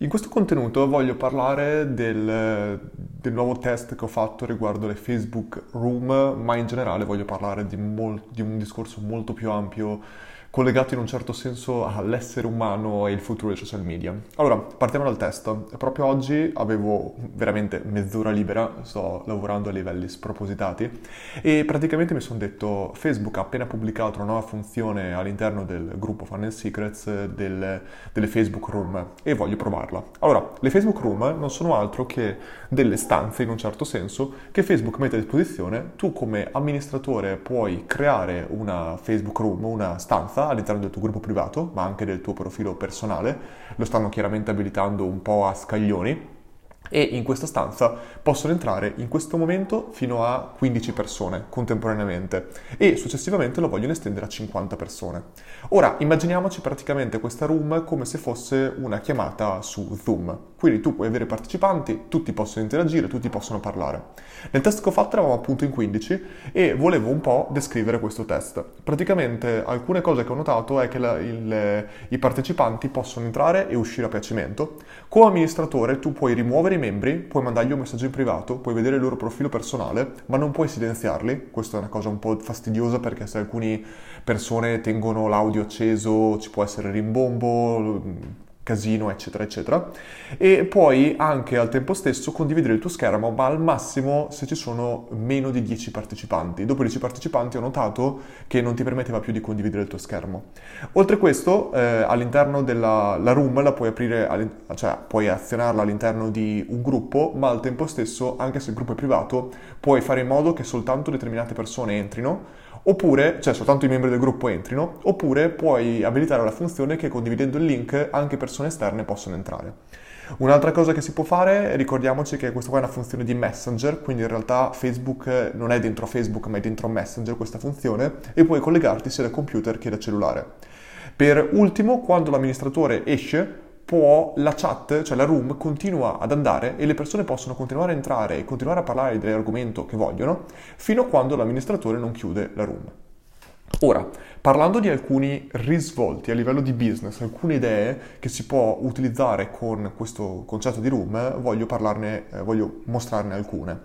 In questo contenuto voglio parlare del, del, nuovo test che ho fatto riguardo le Facebook Room, ma in generale voglio parlare di, mol, di un discorso molto più ampio collegato in un certo senso all'essere umano e il futuro dei social media. Allora, partiamo dal test. Proprio oggi avevo veramente mezz'ora libera, sto lavorando a livelli spropositati e praticamente mi sono detto Facebook ha appena pubblicato una nuova funzione all'interno del gruppo Fun and Secrets del, delle Facebook Room e voglio provarla. Allora, le Facebook Room non sono altro che delle stanze in un certo senso che Facebook mette a disposizione. Tu come amministratore puoi creare una Facebook Room, una stanza all'interno del tuo gruppo privato, ma anche del tuo profilo personale. Lo stanno chiaramente abilitando un po' a scaglioni e in questa stanza possono entrare in questo momento fino a 15 persone contemporaneamente e successivamente lo vogliono estendere a 50 persone. Ora immaginiamoci praticamente questa room come se fosse una chiamata su Zoom, quindi tu puoi avere partecipanti, tutti possono interagire, tutti possono parlare. Nel test che ho fatto eravamo appunto in 15 e volevo un po' descrivere questo test. Praticamente alcune cose che ho notato è che la, il, i partecipanti possono entrare e uscire a piacimento. Come amministratore tu puoi rimuovere i membri, puoi mandargli un messaggio in privato, puoi vedere il loro profilo personale, ma non puoi silenziarli. Questa è una cosa un po' fastidiosa perché se alcune persone tengono l'audio acceso ci può essere rimbombo, casino, eccetera, eccetera. E puoi anche al tempo stesso condividere il tuo schermo, ma al massimo se ci sono meno di 10 partecipanti. Dopo 10 partecipanti ho notato che non ti permetteva più di condividere il tuo schermo. Oltre questo, eh, all'interno della la room la puoi aprire, cioè puoi azionarla all'interno di un gruppo, ma al tempo stesso, anche se il gruppo è privato, puoi fare in modo che soltanto determinate persone entrino oppure, cioè soltanto i membri del gruppo entrino, oppure puoi abilitare la funzione che condividendo il link anche persone esterne possono entrare. Un'altra cosa che si può fare, ricordiamoci che questa qua è una funzione di Messenger, quindi in realtà Facebook non è dentro Facebook ma è dentro Messenger questa funzione e puoi collegarti sia da computer che da cellulare. Per ultimo, quando l'amministratore esce, può la chat, cioè la room, continua ad andare e le persone possono continuare a entrare e continuare a parlare dell'argomento che vogliono fino a quando l'amministratore non chiude la room. Ora, parlando di alcuni risvolti a livello di business, alcune idee che si può utilizzare con questo concetto di room, voglio, parlarne, eh, voglio mostrarne alcune.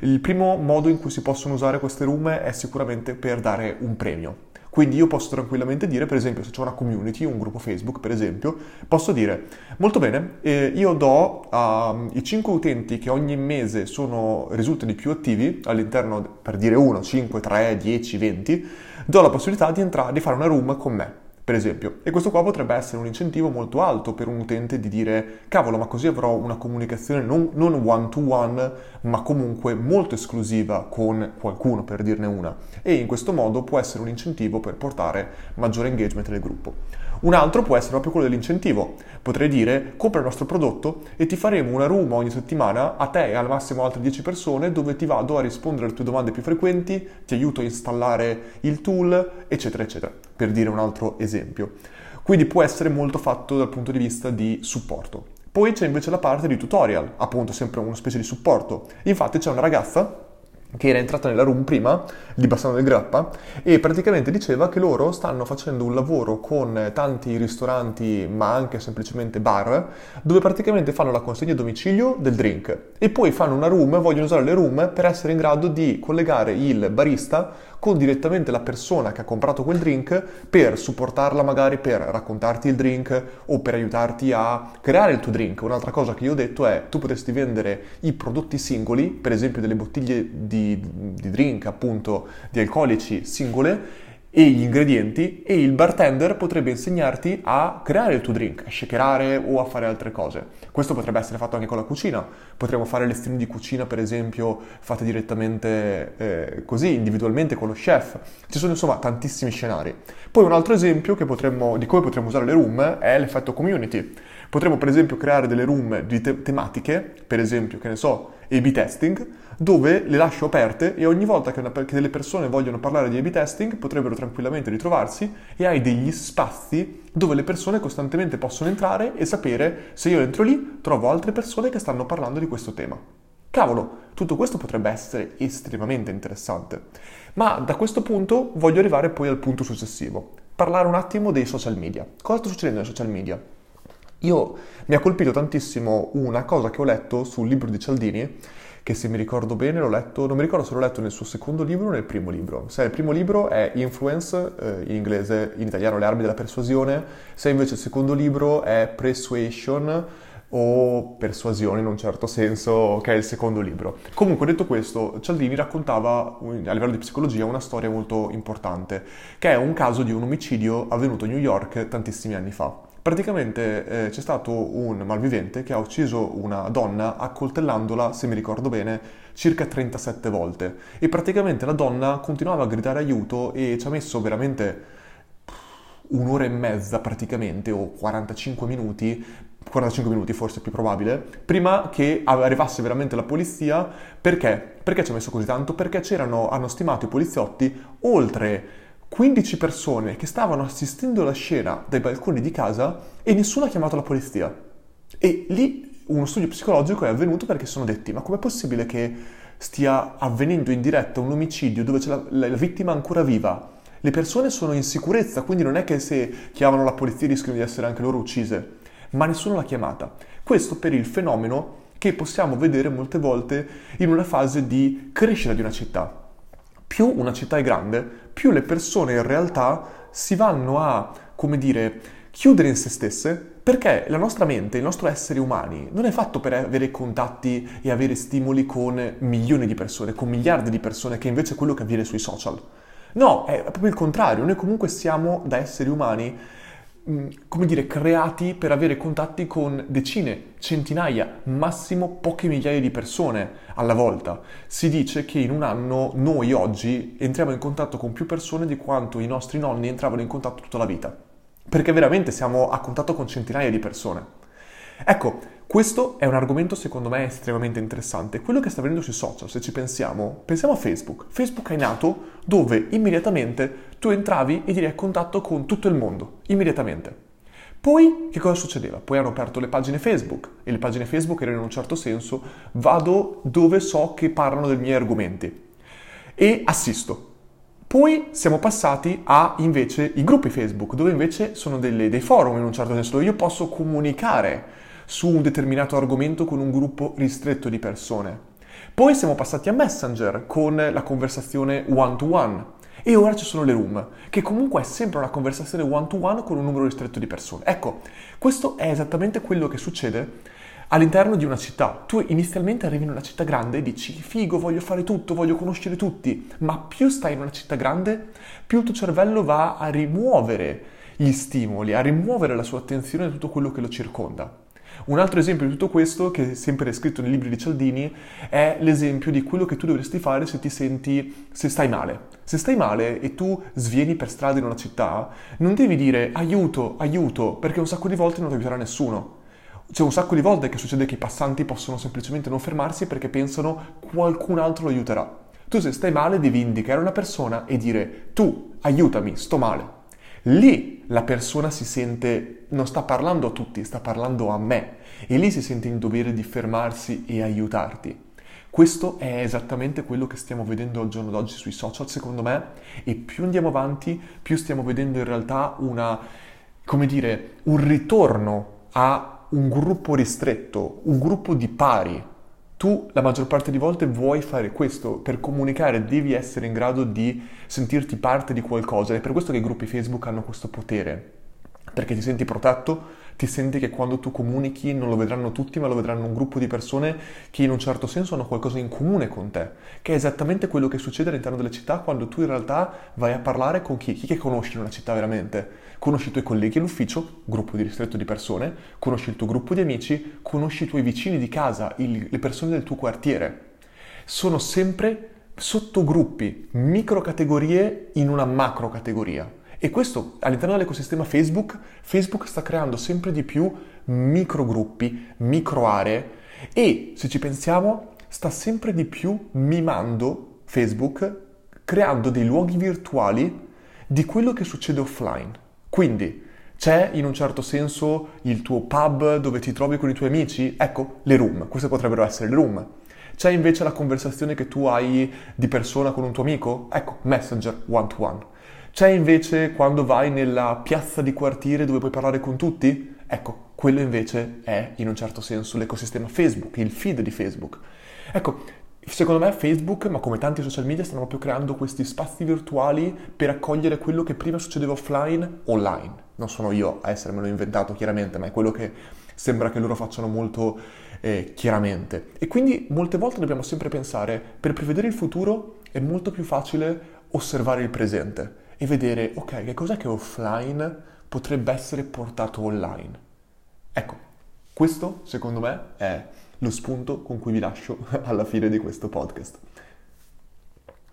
Il primo modo in cui si possono usare queste room è sicuramente per dare un premio. Quindi io posso tranquillamente dire, per esempio, se c'è una community, un gruppo Facebook, per esempio, posso dire, molto bene, eh, io do ai um, 5 utenti che ogni mese sono, risultano più attivi, all'interno, per dire 1, 5, 3, 10, 20, do la possibilità di entrare, di fare una room con me per esempio. E questo qua potrebbe essere un incentivo molto alto per un utente di dire cavolo, ma così avrò una comunicazione non, non one to one, ma comunque molto esclusiva con qualcuno, per dirne una. E in questo modo può essere un incentivo per portare maggiore engagement nel gruppo. Un altro può essere proprio quello dell'incentivo. Potrei dire compra il nostro prodotto e ti faremo una room ogni settimana a te e al massimo altre 10 persone dove ti vado a rispondere alle tue domande più frequenti, ti aiuto a installare il tool, eccetera, eccetera, per dire un altro esempio. Quindi può essere molto fatto dal punto di vista di supporto. Poi c'è invece la parte di tutorial, appunto sempre una specie di supporto. Infatti c'è una ragazza che era entrata nella room prima di Bassano del Grappa e praticamente diceva che loro stanno facendo un lavoro con tanti ristoranti ma anche semplicemente bar dove praticamente fanno la consegna a domicilio del drink e poi fanno una room, vogliono usare le room per essere in grado di collegare il barista con direttamente la persona che ha comprato quel drink per supportarla magari per raccontarti il drink o per aiutarti a creare il tuo drink. Un'altra cosa che io ho detto è tu potresti vendere i prodotti singoli, per esempio delle bottiglie di, di drink appunto di alcolici singole e gli ingredienti e il bartender potrebbe insegnarti a creare il tuo drink, a shakerare o a fare altre cose. Questo potrebbe essere fatto anche con la cucina. Potremmo fare lezioni di cucina, per esempio, fatte direttamente eh, così, individualmente con lo chef. Ci sono insomma tantissimi scenari. Poi un altro esempio potremmo, di come potremmo usare le room è l'effetto community. Potremmo per esempio creare delle room di te- tematiche, per esempio, che ne so, A-B testing, dove le lascio aperte e ogni volta che, una, che, delle persone vogliono parlare di A-B testing potrebbero tranquillamente ritrovarsi e hai degli spazi dove le persone costantemente possono entrare e sapere se io entro lì trovo altre persone che stanno parlando di questo tema. Cavolo, tutto questo potrebbe essere estremamente interessante. Ma da questo punto voglio arrivare poi al punto successivo, parlare un attimo dei social media. Cosa sta succedendo nei social media? Io mi ha colpito tantissimo una cosa che ho letto sul libro di Cialdini, che se mi ricordo bene l'ho letto, non mi ricordo se l'ho letto nel suo secondo libro o nel primo libro. Se il primo libro è Influence, eh, in inglese, in italiano Le armi della persuasione, se invece il secondo libro è Persuasion o Persuasione in un certo senso, che è il secondo libro. Comunque, detto questo, Cialdini raccontava a livello di psicologia una storia molto importante, che è un caso di un omicidio avvenuto a New York tantissimi anni fa. Praticamente eh, c'è stato un malvivente che ha ucciso una donna accoltellandola, se mi ricordo bene, circa 37 volte. E praticamente la donna continuava a gridare aiuto e ci ha messo veramente un'ora e mezza praticamente, o 45 minuti, 45 minuti forse è più probabile, prima che arrivasse veramente la polizia. Perché? Perché ci ha messo così tanto? Perché c'erano, hanno stimato i poliziotti, oltre 15 persone che stavano assistendo alla scena dai balconi di casa e nessuno ha chiamato la polizia. E lì uno studio psicologico è avvenuto perché sono detti, ma com'è possibile che stia avvenendo in diretta un omicidio dove c'è la, la, la vittima ancora viva? Le persone sono in sicurezza, quindi non è che se chiamano la polizia rischiano di essere anche loro uccise, ma nessuno l'ha chiamata. Questo per il fenomeno che possiamo vedere molte volte in una fase di crescita di una città più una città è grande, più le persone in realtà si vanno a, come dire, chiudere in se stesse perché la nostra mente, il nostro essere umani, non è fatto per avere contatti e avere stimoli con milioni di persone, con miliardi di persone, che invece è quello che avviene sui social. No, è proprio il contrario, noi comunque siamo da esseri umani come dire, creati per avere contatti con decine, centinaia, massimo poche migliaia di persone alla volta. Si dice che in un anno noi oggi entriamo in contatto con più persone di quanto i nostri nonni entravano in contatto tutta la vita. Perché veramente siamo a contatto con centinaia di persone. Ecco, questo è un argomento secondo me estremamente interessante. Quello che sta avvenendo sui social, se ci pensiamo, pensiamo a Facebook. Facebook è nato dove immediatamente tu entravi ed eri a contatto con tutto il mondo, immediatamente. Poi che cosa succedeva? Poi hanno aperto le pagine Facebook e le pagine Facebook erano in un certo senso vado dove so che parlano dei miei argomenti e assisto. Poi siamo passati a invece i gruppi Facebook, dove invece sono delle, dei forum in un certo senso, dove io posso comunicare su un determinato argomento con un gruppo ristretto di persone. Poi siamo passati a Messenger con la conversazione one-to-one e ora ci sono le room, che comunque è sempre una conversazione one-to-one con un numero ristretto di persone. Ecco, questo è esattamente quello che succede all'interno di una città. Tu inizialmente arrivi in una città grande e dici figo, voglio fare tutto, voglio conoscere tutti, ma più stai in una città grande, più il tuo cervello va a rimuovere gli stimoli, a rimuovere la sua attenzione da tutto quello che lo circonda. Un altro esempio di tutto questo, che è sempre scritto nei libri di Cialdini, è l'esempio di quello che tu dovresti fare se ti senti, se stai male. Se stai male e tu svieni per strada in una città, non devi dire aiuto, aiuto, perché un sacco di volte non ti aiuterà nessuno. C'è un sacco di volte che succede che i passanti possono semplicemente non fermarsi perché pensano qualcun altro lo aiuterà. Tu se stai male devi indicare una persona e dire tu aiutami, sto male. Lì la persona si sente, non sta parlando a tutti, sta parlando a me. E lì si sente in dovere di fermarsi e aiutarti. Questo è esattamente quello che stiamo vedendo al giorno d'oggi sui social, secondo me, e più andiamo avanti, più stiamo vedendo in realtà una, come dire, un ritorno a un gruppo ristretto, un gruppo di pari, tu la maggior parte di volte vuoi fare questo, per comunicare devi essere in grado di sentirti parte di qualcosa. È per questo che i gruppi Facebook hanno questo potere, perché ti senti protetto, ti senti che quando tu comunichi non lo vedranno tutti, ma lo vedranno un gruppo di persone che in un certo senso hanno qualcosa in comune con te, che è esattamente quello che succede all'interno delle città quando tu in realtà vai a parlare con chi? Chi che conosci in una città veramente? Conosci i tuoi colleghi all'ufficio, gruppo di ristretto di persone, conosci il tuo gruppo di amici, conosci i tuoi vicini di casa, il, le persone del tuo quartiere. Sono sempre sottogruppi, microcategorie in una macrocategoria. E questo all'interno dell'ecosistema Facebook, Facebook sta creando sempre di più microgruppi, micro aree e se ci pensiamo sta sempre di più mimando Facebook, creando dei luoghi virtuali di quello che succede offline. Quindi c'è in un certo senso il tuo pub dove ti trovi con i tuoi amici? Ecco, le room, queste potrebbero essere le room. C'è invece la conversazione che tu hai di persona con un tuo amico? Ecco, Messenger one to one. C'è invece quando vai nella piazza di quartiere dove puoi parlare con tutti? Ecco, quello invece è in un certo senso l'ecosistema Facebook, il feed di Facebook. Ecco, secondo me Facebook, ma come tanti social media, stanno proprio creando questi spazi virtuali per accogliere quello che prima succedeva offline, online. Non sono io a essermelo inventato chiaramente, ma è quello che sembra che loro facciano molto eh, chiaramente. E quindi molte volte dobbiamo sempre pensare, per prevedere il futuro è molto più facile osservare il presente e vedere, ok, che cos'è che offline potrebbe essere portato online. Ecco, questo secondo me è lo spunto con cui vi lascio alla fine di questo podcast.